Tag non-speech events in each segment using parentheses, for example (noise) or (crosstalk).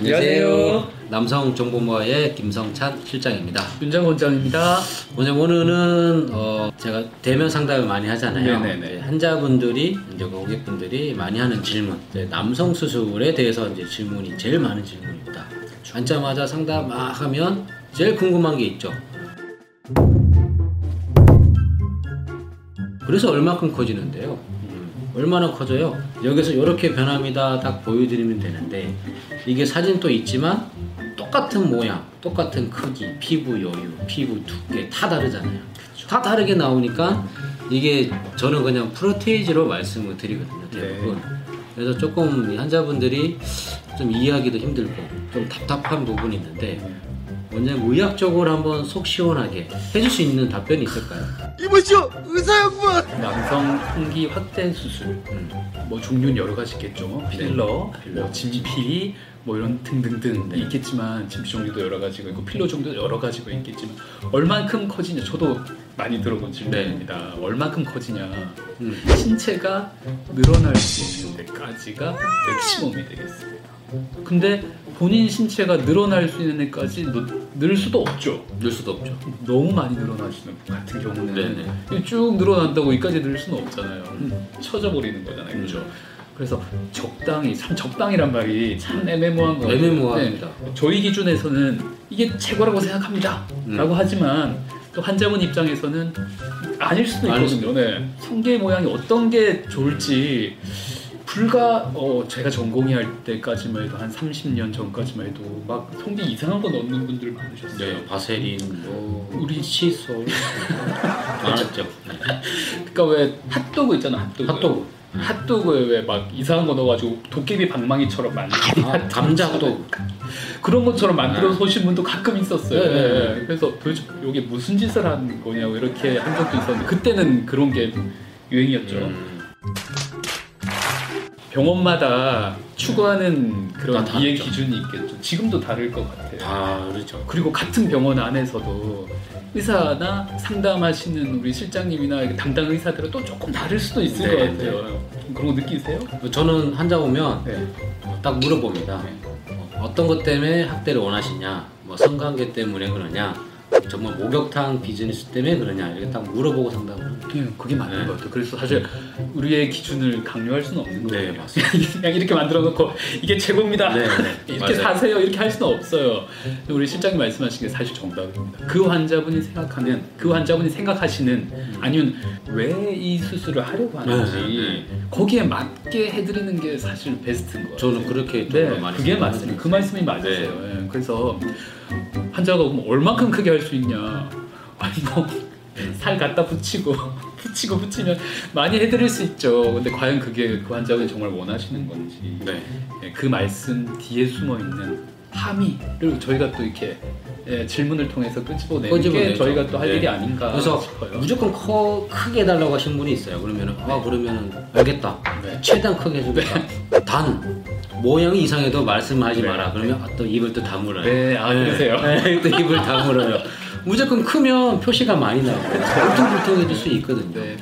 안녕하세요. 남성 정보모아의 김성찬 실장입니다. 윤장 원장입니다. 오늘 오늘은 어 제가 대면 상담을 많이 하잖아요. 네네네. 환자분들이 이제 고객분들이 많이 하는 질문, 남성 수술에 대해서 이제 질문이 제일 많은 질문입니다. 앉자마자 상담 막 하면 제일 궁금한 게 있죠. 그래서 얼마큼 커지는데요? 음, 얼마나 커져요? 여기서 이렇게 변합니다. 딱 보여드리면 되는데 이게 사진 또 있지만 똑같은 모양, 똑같은 크기, 피부 여유, 피부 두께 다 다르잖아요. 다 다르게 나오니까 이게 저는 그냥 프로테이지로 말씀을 드리거든요, 대부분. 그래서 조금 이 환자분들이 좀 이해하기도 힘들고 좀 답답한 부분이 있는데 먼저 의학적으로 한번 속 시원하게 해줄 수 있는 답변이 있을까요? 이보시오 의사 양반 남성 성기 확대 수술, 음. 뭐 종류는 여러 가지 있겠죠. 필러, 필러. 뭐 진피, 뭐 이런 등등등 네. 있겠지만 진피 종류도 여러 가지가 있고 필러 종류도 여러 가지가 있겠지만 얼만큼 커지냐? 저도 많이 들어본 질문입니다. 얼만큼 커지냐? 음. 신체가 늘어날 수 있는 데까지가 맥시멈이 되겠습니다. 근데 본인 신체가 늘어날 수 있는 데까지 늘- 늘 수도 없죠. 늘 수도 없죠. 너무 많이 늘어나시는 분 같은 경우는 네네. 쭉 늘어난다고 여기까지 늘 수는 없잖아요. 쳐져 버리는 거잖아요, 그렇죠? 그래서 적당히 참 적당이란 말이 참 애매모호한 거예요. 애매모호합니다. 네, 저희 기준에서는 이게 최고라고 생각합니다. 음. 라고 하지만 또 환자분 입장에서는 아닐 수도 있거든요. 네. 성게 모양이 어떤 게 좋을지 불과 어, 제가 전공의 할 때까지만 해도 한 30년 전까지만 해도 막 성게 이상한 거 넣는 분들 많으셨어요. 네, 바세린, 뭐. 우리 칫솔 (laughs) 많았죠. 그러니까 왜 핫도그 있잖아 핫도그. 핫도그. 핫도그에 왜 막 이상한 거 넣어가지고 도깨비 방망이처럼 만든 아, 감자도. 그런 것처럼 만들어 서 오신 분도 가끔 있었어요. 네, 네, 네. 그래서 도대체 이게 무슨 짓을 하는 거냐고 이렇게 한 적도 있었는데 그때는 그런 게 유행이었죠. 음, 병원마다 추구하는 그런 다 이해. 기준이 있겠죠 지금도 다를 것 같아요 다 그렇죠. 그리고 같은 병원 안에서도 의사나 상담하시는 우리 실장님이나 담당 의사들은 또 조금 다를 수도 있을 네, 것 같아요. 그런 거 느끼세요? 저는 환자 오면 네. 딱 물어봅니다. 어, 어떤 것 때문에 학대를 원하시냐? 뭐 성관계 때문에 그러냐? 정말 목욕탕 비즈니스 때문에 그러냐? 이렇게 딱 물어보고 상담을 합니다. 네, 그게 맞는 네. 것 같아요. 그래서 사실 우리의 기준을 강요할 수는 없는 거예요. 네, 맞습니다. (laughs) 그냥 이렇게 만들어 놓고 이게 최고입니다. 네, 네, (laughs) 이렇게 맞아요. 사세요. 이렇게 할 수는 없어요. 우리 실장님 말씀하신 게 사실 정답입니다. 그 환자분이 생각하는, 그 환자분이 생각하시는 아니면 왜 이 수술을 하려고 하는지 네, 네, 거기에 맞게 해드리는 게 사실 베스트인 거예요. 저는 그렇게 네, 많이 그게. 맞습니다. 그 말씀이 맞으세요. 예, 그래서 환자가 오면 얼만큼 크게 할 수 있냐? 아니 뭐살 갖다 붙이고 (laughs) 붙이고 붙이면 많이 해드릴 수 있죠. 근데 과연 그게 그 환자분이 정말 원하시는 건지 네. 예, 그 말씀 뒤에 숨어 있는 함의를 저희가 또 이렇게 예, 질문을 통해서 끄집어내는 게. 저희가 또할 네. 일이 아닌가 그래서 싶어요. 무조건 커 크게 해달라고 하신 분이 있어요. 그러면 은 아 그러면 은 알겠다. 네. 최대한 크게 해주겠다. 단 모양이 이상해도 말씀하지 네. 마라. 그러면 아, 또 입을 또 다물어요. 네, 아, 그러세요? 네, 또 입을 다물어요. 무조건 크면 표시가 많이 나고 울퉁불퉁해질 수 있거든요. 네,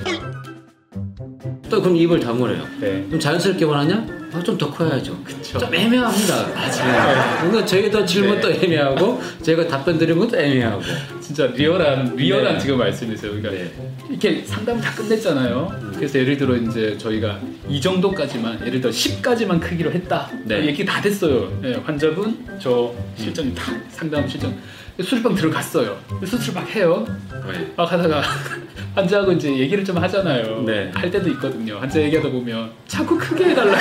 또 그럼 입을 다물어요. 네. 그럼 자연스럽게 원하냐? 아, 좀더 커야죠. 그쵸. 좀 애매합니다. 맞아요. 그러니까 저희도 질문도 네. 애매하고 저희가 답변 드리는 것도 애매하고. 진짜 리얼한 리얼한 네. 지금 말씀이세요. 그러니까 네. 이렇게 상담 다 끝냈잖아요. 그래서 예를 들어 이제 저희가 이 정도까지만 예를 들어 10까지만 크기로 했다. 네. 얘기 다 됐어요. 예, 환자분 저 실장님 다 상담 실장 수술방 들어갔어요. 수술 막 해요. 네. 막 하다가 환자하고 이제 얘기를 좀 하잖아요. 네. 할 때도 있거든요. 환자 얘기하다 보면 자꾸 크게 해달라고.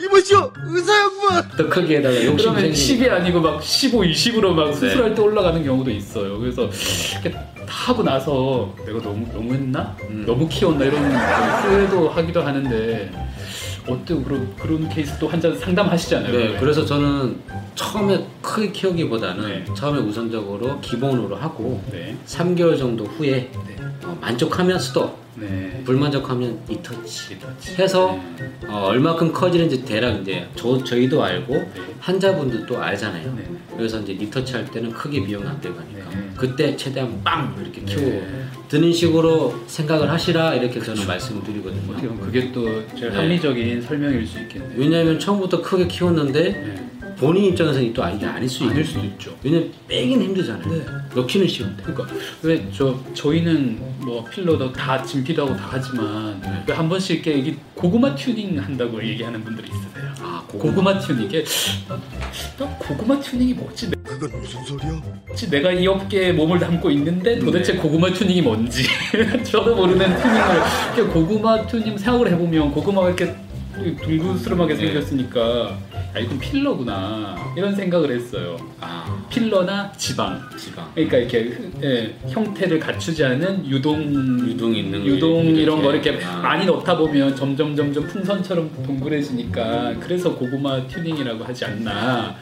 이보시오 의사 양반 더 크게 해달라 욕심 그러면 생기니까. 10이 아니고 막 15, 20으로 막 네. 수술할 때 올라가는 경우도 있어요. 그래서 이렇게 다 하고 나서 내가 너무 너무 했나? 음. 너무 키웠나 이런 후회도 하기도 하는데 어때요? 그런 그런 케이스 또 환자 상담하시잖아요. 네, 그래서 저는 처음에 크게 키우기보다는 네. 처음에 우선적으로 기본으로 하고 네. 3개월 정도 후에 네. 어, 만족하면 스톱, 네. 불만족하면 retouch retouch. 해서 네. 어, 얼마큼 커지는지 대략 이제 저, 저희도 알고 네. 환자분들도 알잖아요. 네. 그래서 이제 retouch 할 때는 크게 비용 안 들어가니까 네. 그때 최대한 빵 이렇게 키워 네. 드는 식으로 생각을 하시라 이렇게 저는 말씀을 어떻게 드리거든요. 보면 그게 또 제일 네. 합리적인 설명일 수 있겠네요. 왜냐하면 처음부터 크게 키웠는데 네. 본인 입장에서는 또 이게 아닐 수 아닐 있는 수도 있죠. 왜냐면 빼긴 힘들잖아요. 네. 넣기는 쉬운데. 그러니까 왜 저 저희는 뭐 필러도 다 진피도 하고 다 하지만 네. 왜한 번씩 이렇게 이게 고구마 튜닝 한다고 얘기하는 분들이 있으세요. 아 고구마 튜닝 이게 나, 나 고구마 튜닝이 뭐지? 그건 무슨 소리야? 혹시 내가 이 업계에 몸을 담고 있는데 도대체 네. 고구마 튜닝이 뭔지 (laughs) 저도 모르는 튜닝을 이렇게 고구마 튜닝 생각을 해보면 고구마가 이렇게 둥그스름하게 네. 생겼으니까 아 이건 필러구나 이런 생각을 했어요. 아 필러나 지방. 지방. 그러니까 이렇게 예, 형태를 갖추지 않은 유동 유동 있는 거 유동. 이런 거 이렇게 아. 많이 넣다 보면 점점 점점 풍선처럼 동그래지니까 그래서 고구마 튜닝이라고 하지 않나.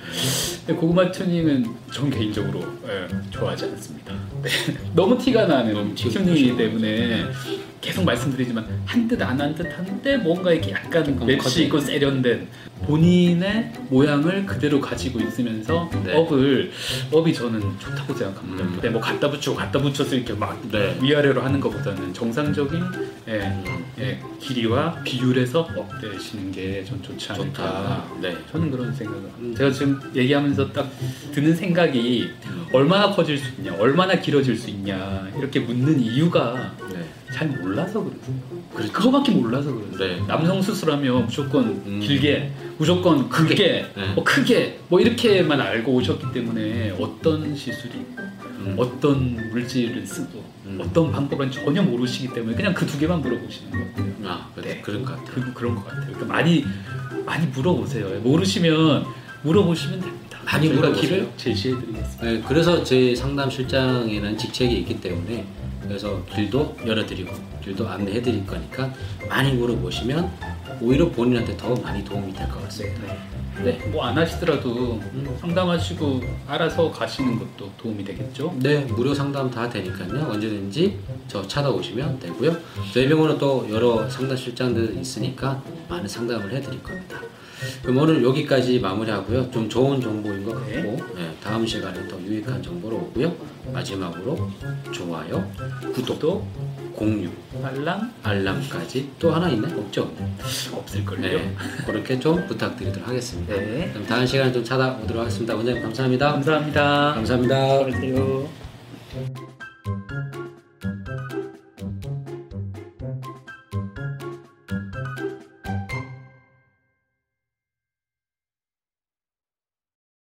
근데 고구마 튜닝은 전 개인적으로 예, 좋아하지 않습니다. 네. (laughs) 너무 티가 나는 튜닝이기. 때문에 계속 말씀드리지만 한 듯 안 한 듯 한데 뭔가 이렇게 약간 커진. 있고 세련된 본인의 모양을 그대로 가지고 있으면서 네. up을 up이 저는 좋다고 생각합니다. 음. 근데 뭐 갖다 붙이고 갖다 붙여서 이렇게 막 네. 위아래로 하는 것보다는 정상적인 예, 음, 예, 길이와 비율에서 up 되시는 게 전 좋지 않을까. 좋다. 네. 저는 그런 생각을 음. 합니다. 제가 지금 얘기하면서 딱 드는 생각이 얼마나 커질 수 있냐, 얼마나 길어질 수 있냐 이렇게 묻는 이유가 네. 잘 몰라서 그래요. 그렇죠. 그거밖에 몰라서 그래요. 네. 남성 수술하면 무조건 음. 길게, 무조건 크게, 네. 뭐 크게, 뭐 이렇게만 알고 오셨기 때문에 어떤 시술이, 음. 어떤 물질을 쓰고, 음. 어떤 방법은 전혀 모르시기 때문에 그냥 그 두 개만 물어보시는 것 같아요. 아 그래, 네. 그런 것 같아요. 그, 그런 것 같아요. 그러니까 많이 많이 물어보세요. 모르시면 물어보시면 됩니다. 많이. 길을 제시해드리겠습니다. 네, 그래서 제 상담 실장에는 직책이 있기 때문에 그래서 길도 열어드리고 길도 안내해드릴 거니까 많이 물어보시면 오히려 본인한테 더 많이 도움이 될 것 같습니다. 네, 뭐 안 하시더라도 음. 상담하시고 알아서 가시는 것도 도움이 되겠죠. 네, 무료 상담 다 되니까요. 언제든지 저 찾아오시면 되고요. 저희 병원은 또 여러 상담 실장들 있으니까 많은 상담을 해드릴 겁니다. 그럼 오늘 여기까지 마무리하고요. 좀 좋은 정보인 것 같고 네, 다음 시간에 더 유익한 정보로 오고요. 마지막으로 좋아요, 구독, 또 공유, 알람 알람까지 또 하나 있네? 없죠? 없을걸요. 네, 그렇게 좀 부탁드리도록 하겠습니다. 네. 그럼 다음 시간에 좀 찾아오도록 하겠습니다. 원장님 감사합니다. 감사합니다. 감사합니다. 안녕하세요.